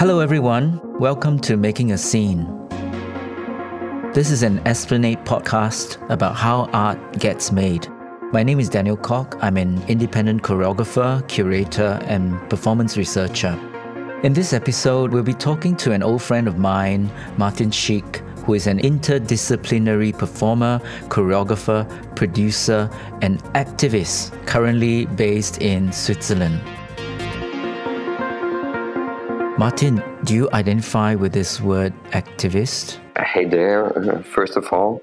Hello, everyone. Welcome to Making a Scene. This is an Esplanade podcast about how art gets made. My name is Daniel Kok. I'm an independent choreographer, curator, and performance researcher. In this episode, we'll be talking to an old friend of mine, Martin Schick, who is an interdisciplinary performer, choreographer, producer, and activist currently based in Switzerland. Martin, do you identify with this word activist? Hey there, first of all,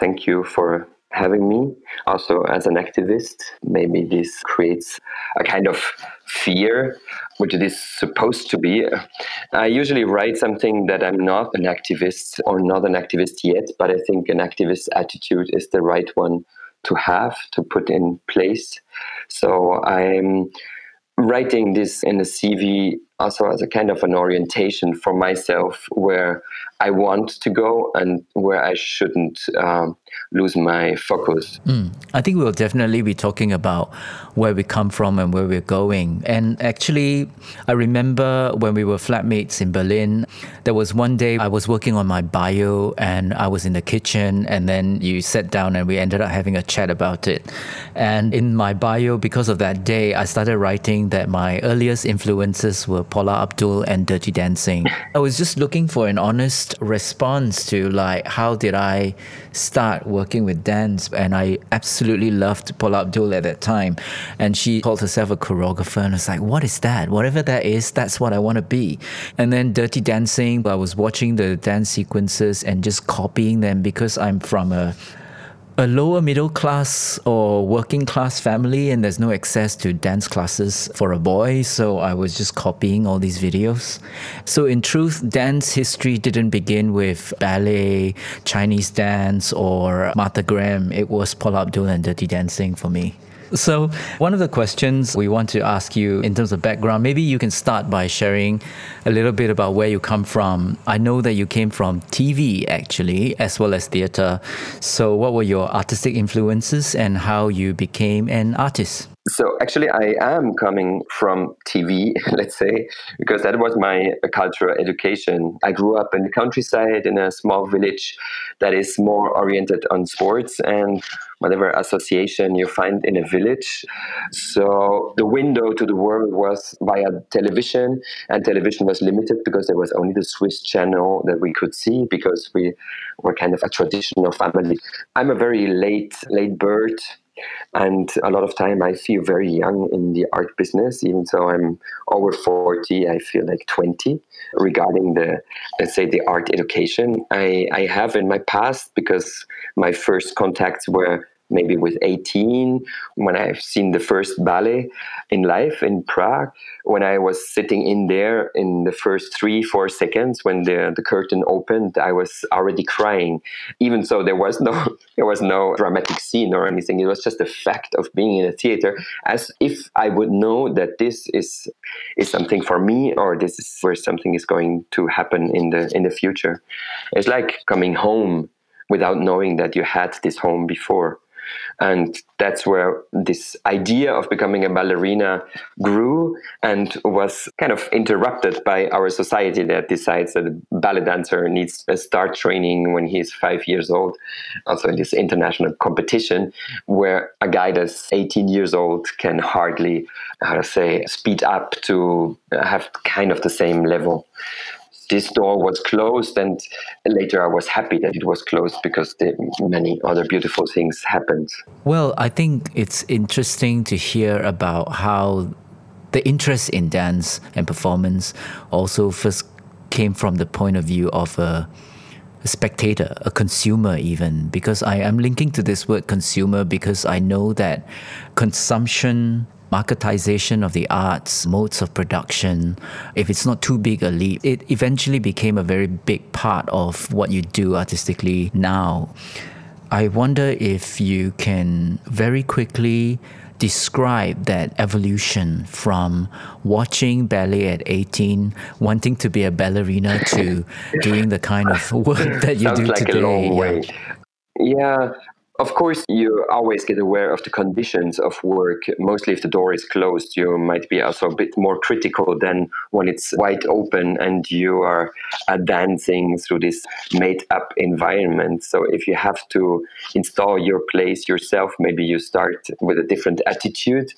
thank you for having me. Also, as an activist, maybe this creates a kind of fear, which it is supposed to be. I usually write something that I'm not an activist or not an activist yet, but I think an activist attitude is the right one to have, to put in place. So I'm writing this in a CV also as a kind of an orientation for myself where I want to go and where I shouldn't um, lose my focus. Mm. I think we'll definitely be talking about where we come from and where we're going. And actually, I remember when we were flatmates in Berlin, there was one day I was working on my bio and I was in the kitchen, and then you sat down and we ended up having a chat about it. And in my bio, because of that day, I started writing that my earliest influences were Paula Abdul and Dirty Dancing. I was just looking for an honest response to like how did I start working with dance? And I absolutely loved Paula Abdul at that time. And she called herself a choreographer and I was like what is that? Whatever that is that's what I want to be. And then Dirty Dancing I was watching the dance sequences and just copying them because I'm from a a lower middle class or working class family and there's no access to dance classes for a boy so i was just copying all these videos. So in truth dance history didn't begin with ballet chinese dance or martha graham. It was paula abdul and dirty dancing for me so, one of the questions we want to ask you in terms of background, maybe you can start by sharing a little bit about where you come from. I know that you came from TV actually, as well as theater. So, what were your artistic influences and how you became an artist? So actually, I am coming from TV, let's say, because that was my cultural education. I grew up in the countryside in a small village that is more oriented on sports and whatever association you find in a village. So the window to the world was via television, and television was limited because there was only the Swiss channel that we could see because we were kind of a traditional family. I'm a very late late bird and a lot of time I feel very young in the art business, even though I'm over 40, I feel like 20 regarding the, let's say, the art education I, I have in my past because my first contacts were maybe with 18 when I've seen the first ballet in life in Prague. When I was sitting in there in the first three, four seconds when the, the curtain opened, I was already crying. Even so, there was no there was no dramatic scene or anything. It was just the fact of being in a theater, as if I would know that this is is something for me or this is where something is going to happen in the in the future. It's like coming home without knowing that you had this home before. And that's where this idea of becoming a ballerina grew and was kind of interrupted by our society that decides that a ballet dancer needs to start training when he's five years old. Also, in this international competition where a guy that's 18 years old can hardly, how to say, speed up to have kind of the same level this door was closed and later i was happy that it was closed because many other beautiful things happened well i think it's interesting to hear about how the interest in dance and performance also first came from the point of view of a, a spectator, a consumer, even. Because I am linking to this word consumer because I know that consumption marketization of the arts, modes of production, if it's not too big a leap, it eventually became a very big part of what you do artistically now. I wonder if you can very quickly describe that evolution from watching ballet at 18, wanting to be a ballerina, to doing the kind of work that you Sounds do like today? A long way. Yeah. yeah, Of course, you always get aware of the conditions of work. Mostly, if the door is closed, you might be also a bit more critical than when it's wide open and you are uh, dancing through this made up environment. So, if you have to install your place yourself, maybe you start with a different attitude.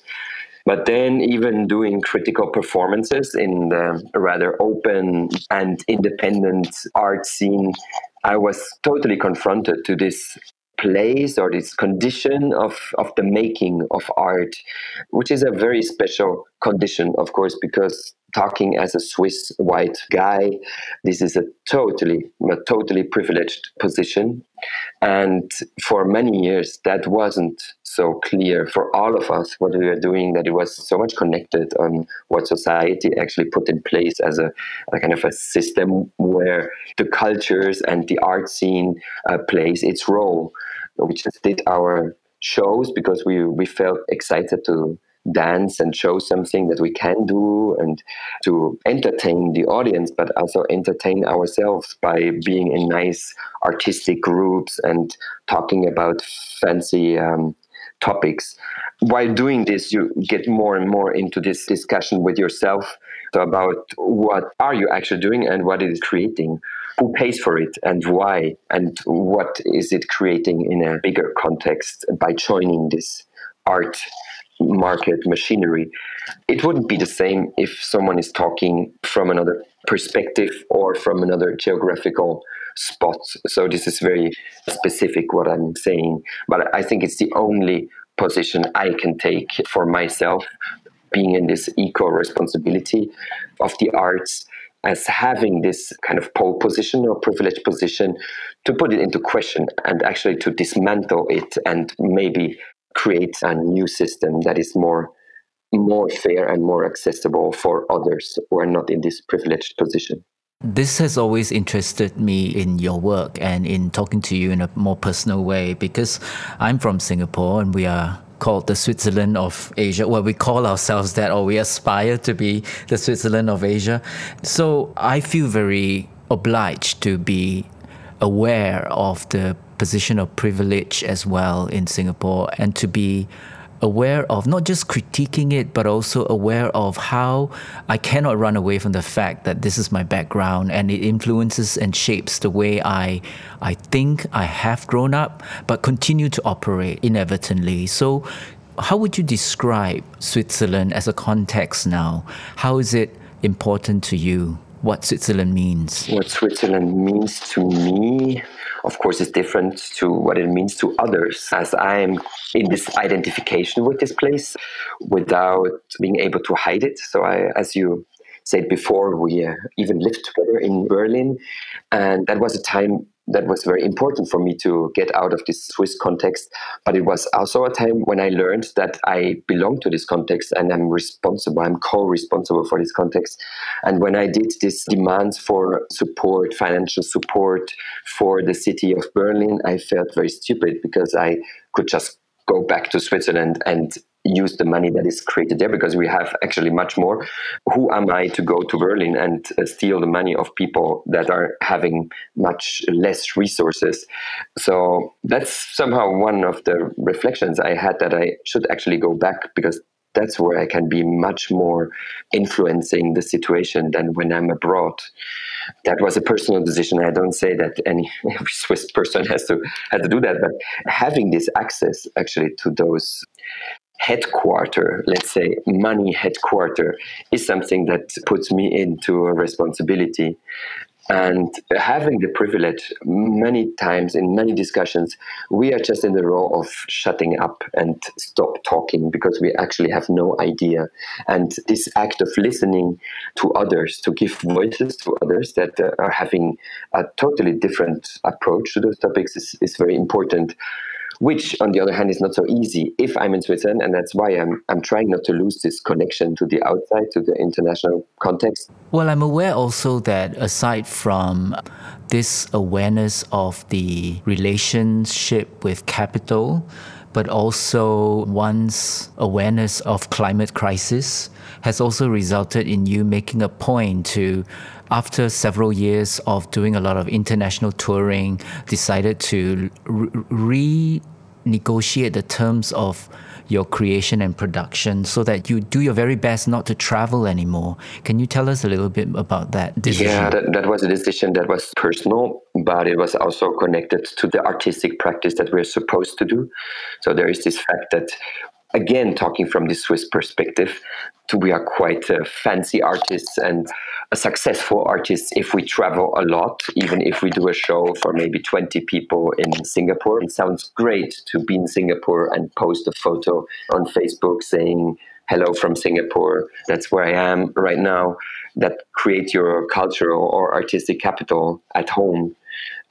But then, even doing critical performances in the rather open and independent art scene, I was totally confronted to this place or this condition of, of the making of art, which is a very special condition, of course, because talking as a Swiss white guy, this is a totally, a totally privileged position. And for many years, that wasn't so clear for all of us what we were doing, that it was so much connected on what society actually put in place as a, a kind of a system where the cultures and the art scene uh, plays its role. We just did our shows because we, we felt excited to dance and show something that we can do and to entertain the audience, but also entertain ourselves by being in nice artistic groups and talking about fancy um, topics. While doing this, you get more and more into this discussion with yourself about what are you actually doing and what it is creating who pays for it and why and what is it creating in a bigger context by joining this art market machinery. It wouldn't be the same if someone is talking from another perspective or from another geographical spot. So this is very specific what I'm saying, but I think it's the only position I can take for myself being in this eco responsibility of the arts as having this kind of pole position or privileged position to put it into question and actually to dismantle it and maybe create a new system that is more more fair and more accessible for others who are not in this privileged position. This has always interested me in your work and in talking to you in a more personal way because I'm from Singapore and we are called the Switzerland of Asia. Well, we call ourselves that or we aspire to be the Switzerland of Asia. So I feel very obliged to be aware of the position of privilege as well in Singapore and to be aware of not just critiquing it, but also aware of how I cannot run away from the fact that this is my background and it influences and shapes the way I I think I have grown up, but continue to operate inevitably. So how would you describe Switzerland as a context now? How is it important to you? What Switzerland means? What Switzerland means to me of course, is different to what it means to others, as I am in this identification with this place without being able to hide it. So, I, as you said before, we uh, even lived together in Berlin, and that was a time that was very important for me to get out of this Swiss context. But it was also a time when I learned that I belong to this context and I'm responsible, I'm co responsible for this context. And when I did these demands for support, financial support for the city of Berlin, I felt very stupid because I could just go back to Switzerland and use the money that is created there because we have actually much more. Who am I to go to Berlin and uh, steal the money of people that are having much less resources? So that's somehow one of the reflections I had that I should actually go back because that's where I can be much more influencing the situation than when I'm abroad. That was a personal decision. I don't say that any every Swiss person has to has to do that, but having this access actually to those headquarter, let's say money headquarter, is something that puts me into a responsibility. And having the privilege, many times in many discussions, we are just in the role of shutting up and stop talking because we actually have no idea. And this act of listening to others, to give voices to others that uh, are having a totally different approach to those topics, is, is very important which on the other hand is not so easy if I'm in Switzerland, and that's why I'm I'm trying not to lose this connection to the outside, to the international context. Well, I'm aware also that aside from this awareness of the relationship with capital, but also one's awareness of climate crisis has also resulted in you making a point to after several years of doing a lot of international touring, decided to re negotiate the terms of your creation and production so that you do your very best not to travel anymore. Can you tell us a little bit about that decision? Yeah, that, that was a decision that was personal, but it was also connected to the artistic practice that we're supposed to do. So there is this fact that again, talking from the Swiss perspective, we are quite uh, fancy artists and a successful artist if we travel a lot, even if we do a show for maybe 20 people in Singapore. It sounds great to be in Singapore and post a photo on Facebook saying, hello from Singapore. That's where I am right now. That create your cultural or artistic capital at home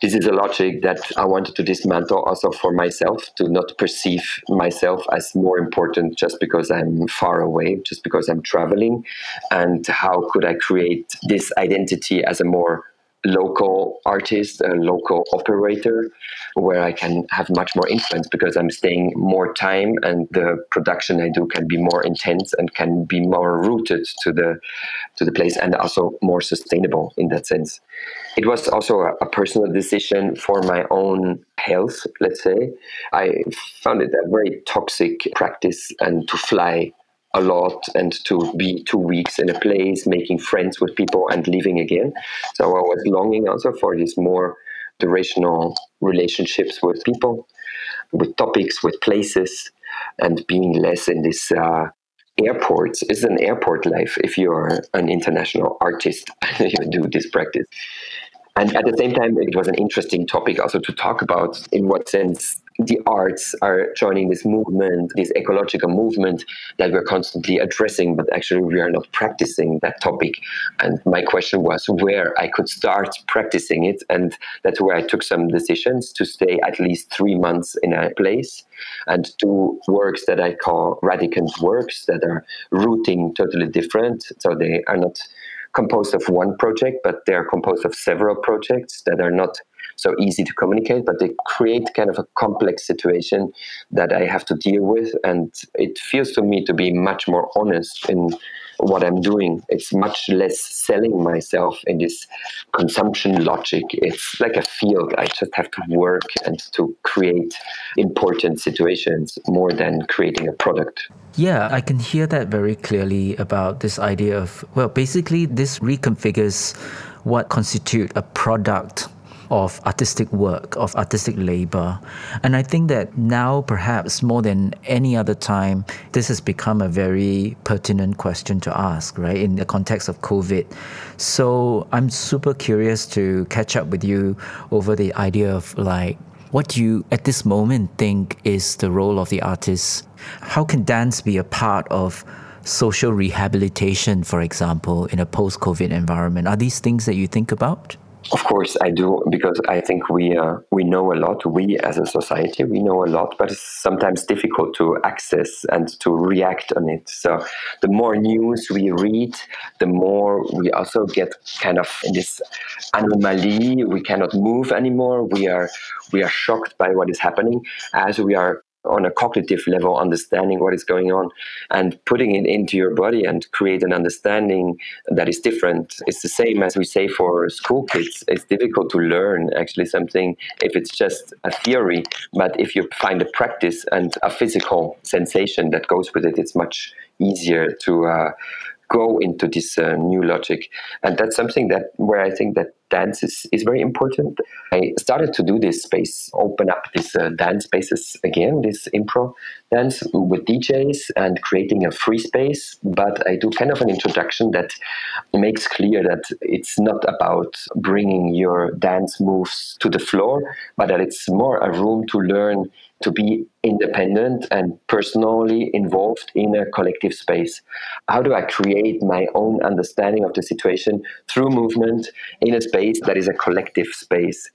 this is a logic that I wanted to dismantle also for myself to not perceive myself as more important just because I'm far away, just because I'm traveling. And how could I create this identity as a more local artist, a local operator, where I can have much more influence because I'm staying more time and the production I do can be more intense and can be more rooted to the to the place and also more sustainable in that sense. It was also a, a personal decision for my own health, let's say. I found it a very toxic practice and to fly a lot and to be two weeks in a place, making friends with people and leaving again. So I was longing also for these more durational relationships with people, with topics, with places, and being less in this uh, airports. is an airport life if you're an international artist and you do this practice. And at the same time, it was an interesting topic also to talk about in what sense the arts are joining this movement, this ecological movement that we're constantly addressing, but actually we are not practicing that topic. And my question was where I could start practicing it. And that's where I took some decisions to stay at least three months in a place and do works that I call radicant works that are rooting totally different. So they are not composed of one project, but they are composed of several projects that are not so easy to communicate, but they create kind of a complex situation that I have to deal with. And it feels to me to be much more honest in what I'm doing. It's much less selling myself in this consumption logic. It's like a field. I just have to work and to create important situations more than creating a product. Yeah, I can hear that very clearly about this idea of, well, basically, this reconfigures what constitute a product of artistic work, of artistic labor. And I think that now, perhaps more than any other time, this has become a very pertinent question to ask, right, in the context of COVID. So I'm super curious to catch up with you over the idea of like, what do you at this moment think is the role of the artist? How can dance be a part of social rehabilitation, for example, in a post COVID environment? Are these things that you think about? Of course, I do because I think we uh, we know a lot. We as a society we know a lot, but it's sometimes difficult to access and to react on it. So, the more news we read, the more we also get kind of this anomaly. We cannot move anymore. We are we are shocked by what is happening as we are on a cognitive level understanding what is going on and putting it into your body and create an understanding that is different. It's the same as we say for school kids. It's difficult to learn actually something if it's just a theory. But if you find a practice and a physical sensation that goes with it it's much easier to uh, go into this uh, new logic. And that's something that where i think that dance is, is very important i started to do this space open up these uh, dance spaces again this improv dance with djs and creating a free space but i do kind of an introduction that makes clear that it's not about bringing your dance moves to the floor but that it's more a room to learn to be independent and personally involved in a collective space. How do I create my own understanding of the situation through movement in a space that is a collective space?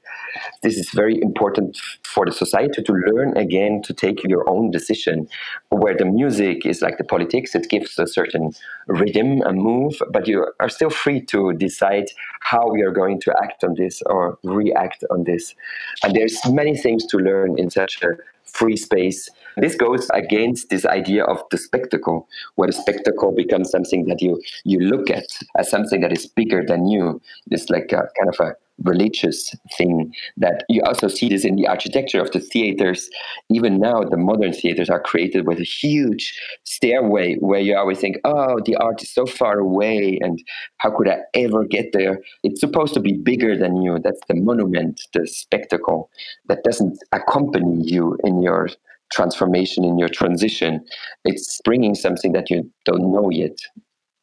This is very important for the society to learn again to take your own decision. Where the music is like the politics, it gives a certain rhythm, a move, but you are still free to decide how we are going to act on this or react on this. And there's many things to learn in such a free space. This goes against this idea of the spectacle, where the spectacle becomes something that you you look at as something that is bigger than you. It's like a kind of a religious thing that you also see this in the architecture of the theaters. Even now, the modern theaters are created with a huge stairway where you always think, oh, the art is so far away, and how could I ever get there? It's supposed to be bigger than you. That's the monument, the spectacle that doesn't accompany you in your transformation, in your transition. It's bringing something that you don't know yet.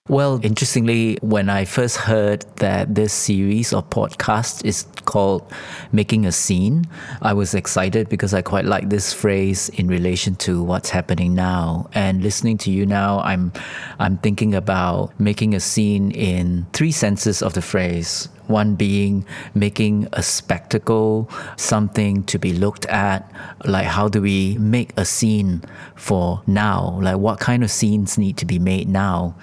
Well, interestingly, when I first heard that this series of podcasts is called Making a Scene, I was excited because I quite like this phrase in relation to what's happening now. And listening to you now, I'm I'm thinking about making a scene in three senses of the phrase. One being making a spectacle, something to be looked at. Like, how do we make a scene for now? Like, what kind of scenes need to be made now?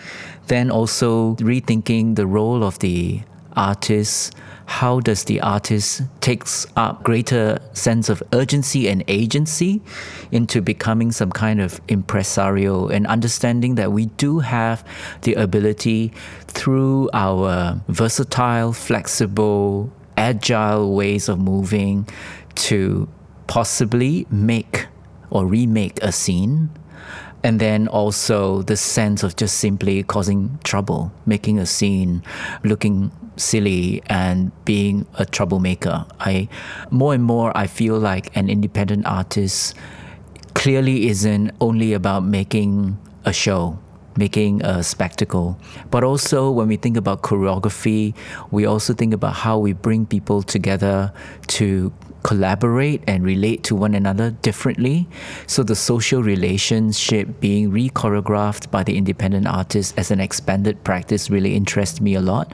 Then also rethinking the role of the artist. How does the artist takes up greater sense of urgency and agency into becoming some kind of impresario and understanding that we do have the ability through our versatile flexible agile ways of moving to possibly make or remake a scene and then also the sense of just simply causing trouble, making a scene, looking silly and being a troublemaker. I more and more I feel like an independent artist clearly isn't only about making a show making a spectacle. But also, when we think about choreography, we also think about how we bring people together to collaborate and relate to one another differently. So the social relationship being re-choreographed by the independent artist as an expanded practice really interests me a lot.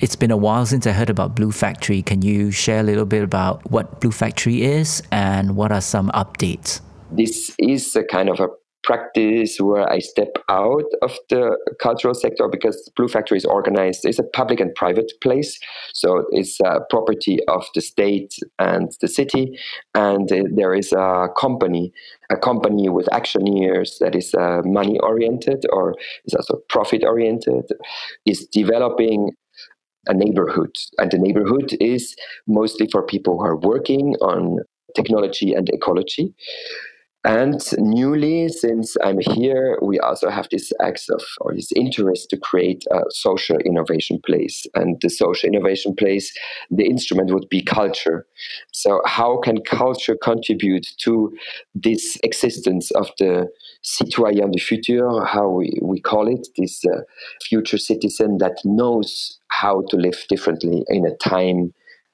It's been a while since I heard about Blue Factory. Can you share a little bit about what Blue Factory is and what are some updates? This is a kind of a practice where I step out of the cultural sector because Blue Factory is organized. It's a public and private place, so it's a property of the state and the city, and there is a company, a company with actioneers that is uh, money oriented or is also profit oriented, is developing a neighborhood, and the neighborhood is mostly for people who are working on technology and ecology and newly, since I'm here, we also have this axe of or this interest to create a social innovation place. And the social innovation place, the instrument would be culture. So, how can culture contribute to this existence of the citoyen du futur, how we, we call it, this uh, future citizen that knows how to live differently in a time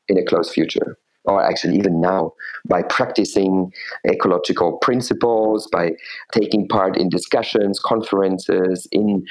in a close future? Or actually even now, by practicing ecological principles, by taking part in discussions, conferences, in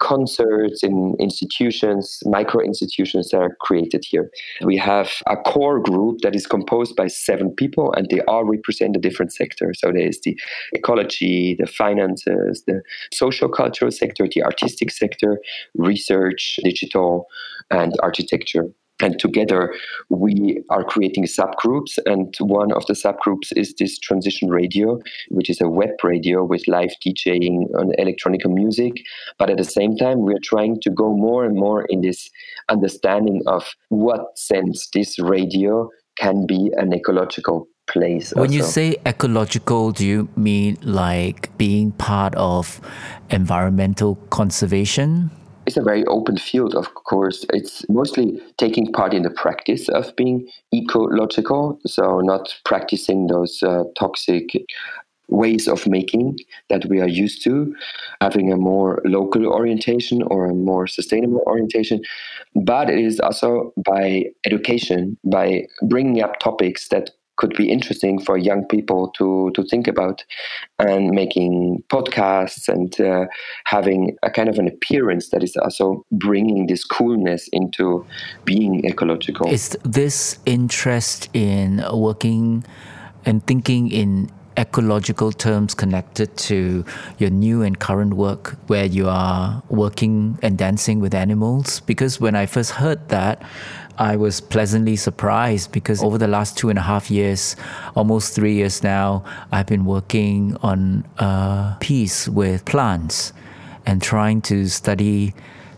concerts in institutions, micro institutions that are created here. We have a core group that is composed by seven people and they all represent a different sector. So there is the ecology, the finances, the social cultural sector, the artistic sector, research, digital, and architecture. And together we are creating subgroups. And one of the subgroups is this transition radio, which is a web radio with live DJing on electronic music. But at the same time, we're trying to go more and more in this understanding of what sense this radio can be an ecological place. When also. you say ecological, do you mean like being part of environmental conservation? It's a very open field, of course. It's mostly taking part in the practice of being ecological, so not practicing those uh, toxic ways of making that we are used to, having a more local orientation or a more sustainable orientation. But it is also by education, by bringing up topics that could be interesting for young people to to think about and making podcasts and uh, having a kind of an appearance that is also bringing this coolness into being ecological. Is this interest in working and thinking in ecological terms connected to your new and current work where you are working and dancing with animals? Because when i first heard that I was pleasantly surprised because over the last two and a half years, almost three years now, I've been working on uh, a piece with plants and trying to study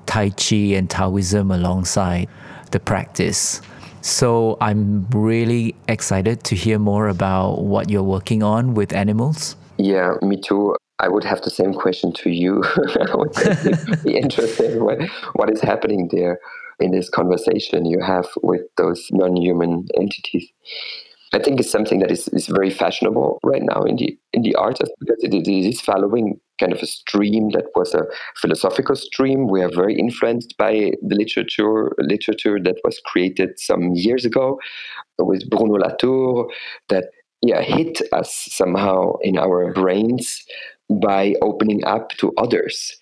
Tai Chi and Taoism alongside the practice. So I'm really excited to hear more about what you're working on with animals. Yeah, me too. I would have the same question to you. I would be interested what, what is happening there in this conversation you have with those non-human entities. I think it's something that is, is very fashionable right now in the in the arts because it, it is following kind of a stream that was a philosophical stream. We are very influenced by the literature literature that was created some years ago with Bruno Latour that yeah hit us somehow in our brains by opening up to others.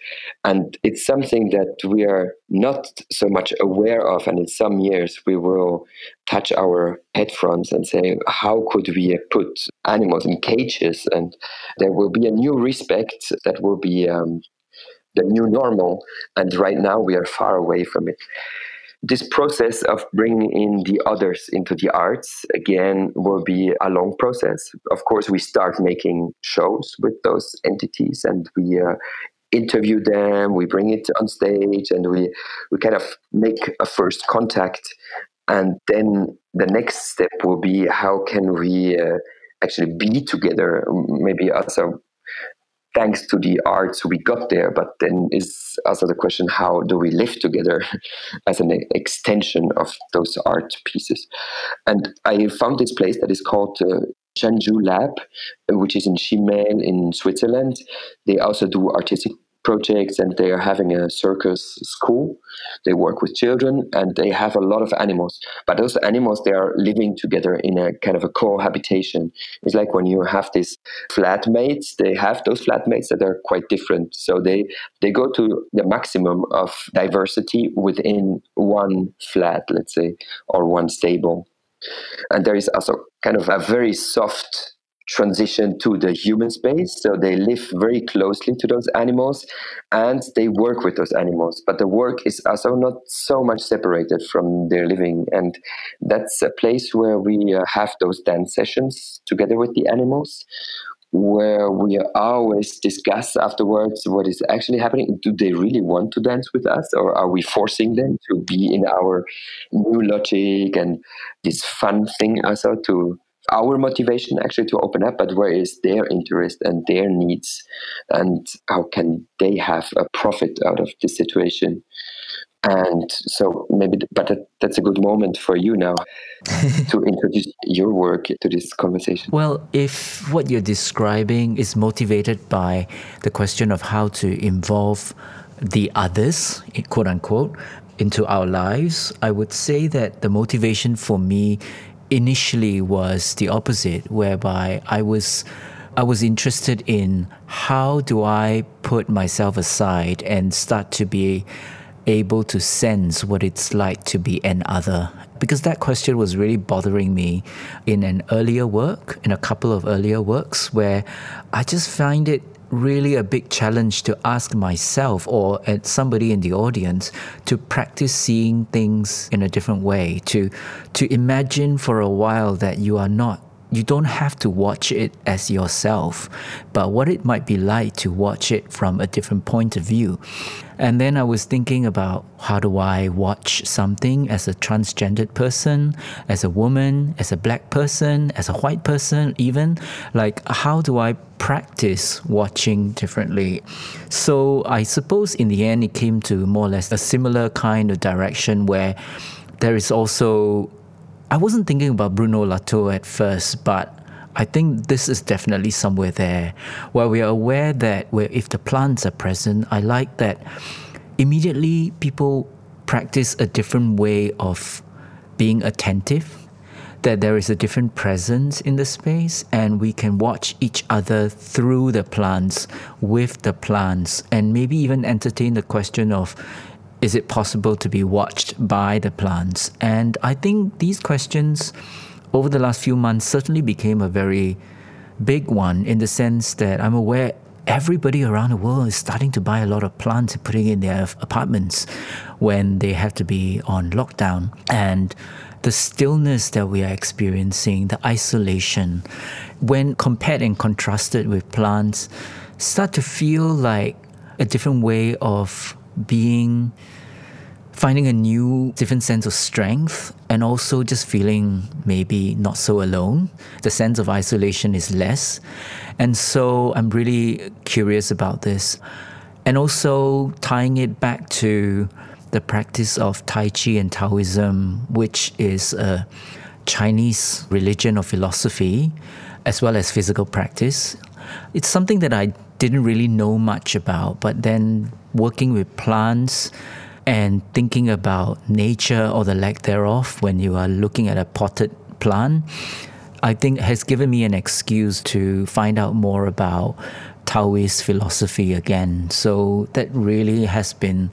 And it's something that we are not so much aware of. And in some years, we will touch our headphones and say, how could we put animals in cages? And there will be a new respect that will be um, the new normal. And right now, we are far away from it this process of bringing in the others into the arts again will be a long process. Of course we start making shows with those entities and we uh, interview them we bring it on stage and we we kind of make a first contact. And then the next step will be how can we uh, actually be together maybe also thanks to the arts we got there but then is also the question how do we live together as an extension of those art pieces and i found this place that is called uh, Janju Lab, which is in Chimay in Switzerland. They also do artistic projects and they are having a circus school. They work with children and they have a lot of animals. But those animals, they are living together in a kind of a cohabitation. It's like when you have these flatmates, they have those flatmates that are quite different. So they, they go to the maximum of diversity within one flat, let's say, or one stable. And there is also kind of a very soft transition to the human space. So they live very closely to those animals and they work with those animals. But the work is also not so much separated from their living. And that's a place where we uh, have those dance sessions together with the animals. Where we always discuss afterwards what is actually happening. Do they really want to dance with us, or are we forcing them to be in our new logic and this fun thing also to our motivation actually to open up, but where is their interest and their needs, and how can they have a profit out of this situation? And so maybe, but that, that's a good moment for you now to introduce your work to this conversation. Well, if what you're describing is motivated by the question of how to involve the others, quote unquote, into our lives, I would say that the motivation for me initially was the opposite, whereby I was I was interested in how do I put myself aside and start to be able to sense what it's like to be an other. Because that question was really bothering me in an earlier work, in a couple of earlier works, where I just find it really a big challenge to ask myself or uh, somebody in the audience to practice seeing things in a different way, to to imagine for a while that you are not you don't have to watch it as yourself, but what it might be like to watch it from a different point of view. And then I was thinking about how do I watch something as a transgendered person, as a woman, as a black person, as a white person, even. Like, how do I practice watching differently? So I suppose in the end, it came to more or less a similar kind of direction where there is also. I wasn't thinking about Bruno Latour at first, but I think this is definitely somewhere there. Where we are aware that where if the plants are present, I like that immediately people practice a different way of being attentive that there is a different presence in the space and we can watch each other through the plants with the plants and maybe even entertain the question of is it possible to be watched by the plants and i think these questions over the last few months certainly became a very big one in the sense that I'm aware everybody around the world is starting to buy a lot of plants and putting in their apartments when they have to be on lockdown. And the stillness that we are experiencing, the isolation, when compared and contrasted with plants, start to feel like a different way of being finding a new, different sense of strength, and also just feeling maybe not so alone. The sense of isolation is less. And so I'm really curious about this. And also tying it back to the practice of Tai Chi and Taoism, which is a Chinese religion or philosophy, as well as physical practice. It's something that I didn't really know much about, but then working with plants and thinking about nature or the lack thereof when you are looking at a potted plant, I think has given me an excuse to find out more about Taoist philosophy again. So that really has been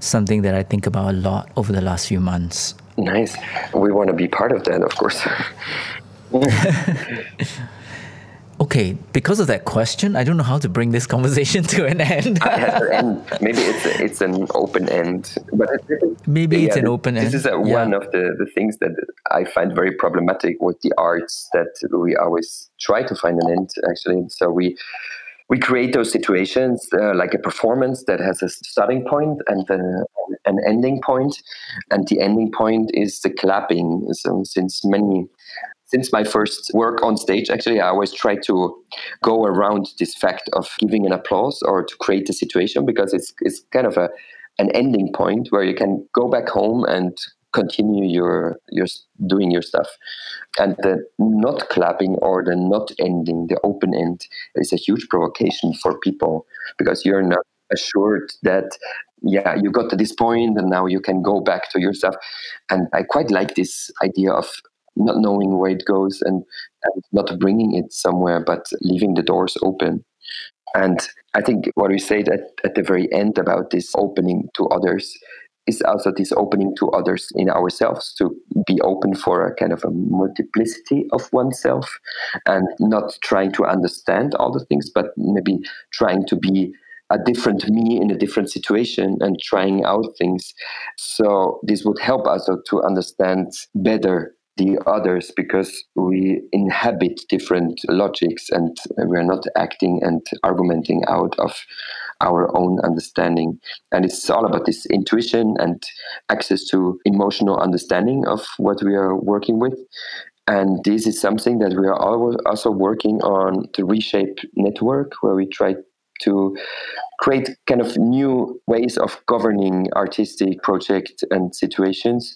something that I think about a lot over the last few months. Nice. We want to be part of that, of course. okay, because of that question, I don't know how to bring this conversation to an end. Maybe it's a, it's an open end, but maybe yeah, it's an open this end. This is a, yeah. one of the, the things that I find very problematic with the arts that we always try to find an end. Actually, so we we create those situations uh, like a performance that has a starting point and an ending point and the ending point is the clapping so since many since my first work on stage actually i always try to go around this fact of giving an applause or to create a situation because it's it's kind of a an ending point where you can go back home and continue your your doing your stuff. And the not clapping or the not ending the open end is a huge provocation for people because you're not assured that yeah you got to this point and now you can go back to your stuff. And i quite like this idea of not knowing where it goes and, and not bringing it somewhere but leaving the doors open and i think what we said at, at the very end about this opening to others is also this opening to others in ourselves to be open for a kind of a multiplicity of oneself and not trying to understand all the things, but maybe trying to be a different me in a different situation and trying out things. So this would help us to understand better the others because we inhabit different logics and we're not acting and argumenting out of our own understanding. And it's all about this intuition and access to emotional understanding of what we are working with. And this is something that we are also working on the reshape network, where we try to create kind of new ways of governing artistic projects and situations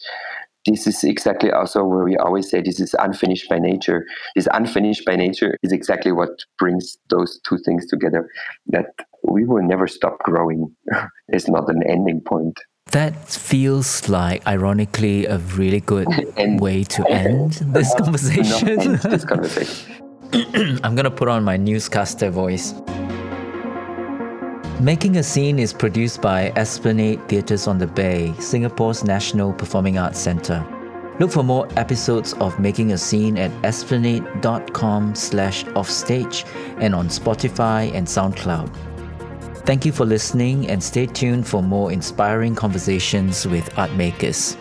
this is exactly also where we always say this is unfinished by nature. This unfinished by nature is exactly what brings those two things together. That we will never stop growing. it's not an ending point. That feels like, ironically, a really good way to end this conversation. This conversation. I'm going to put on my newscaster voice. Making a Scene is produced by Esplanade Theatres on the Bay, Singapore's National Performing Arts Centre. Look for more episodes of Making a Scene at esplanade.com slash offstage and on Spotify and SoundCloud. Thank you for listening and stay tuned for more inspiring conversations with art makers.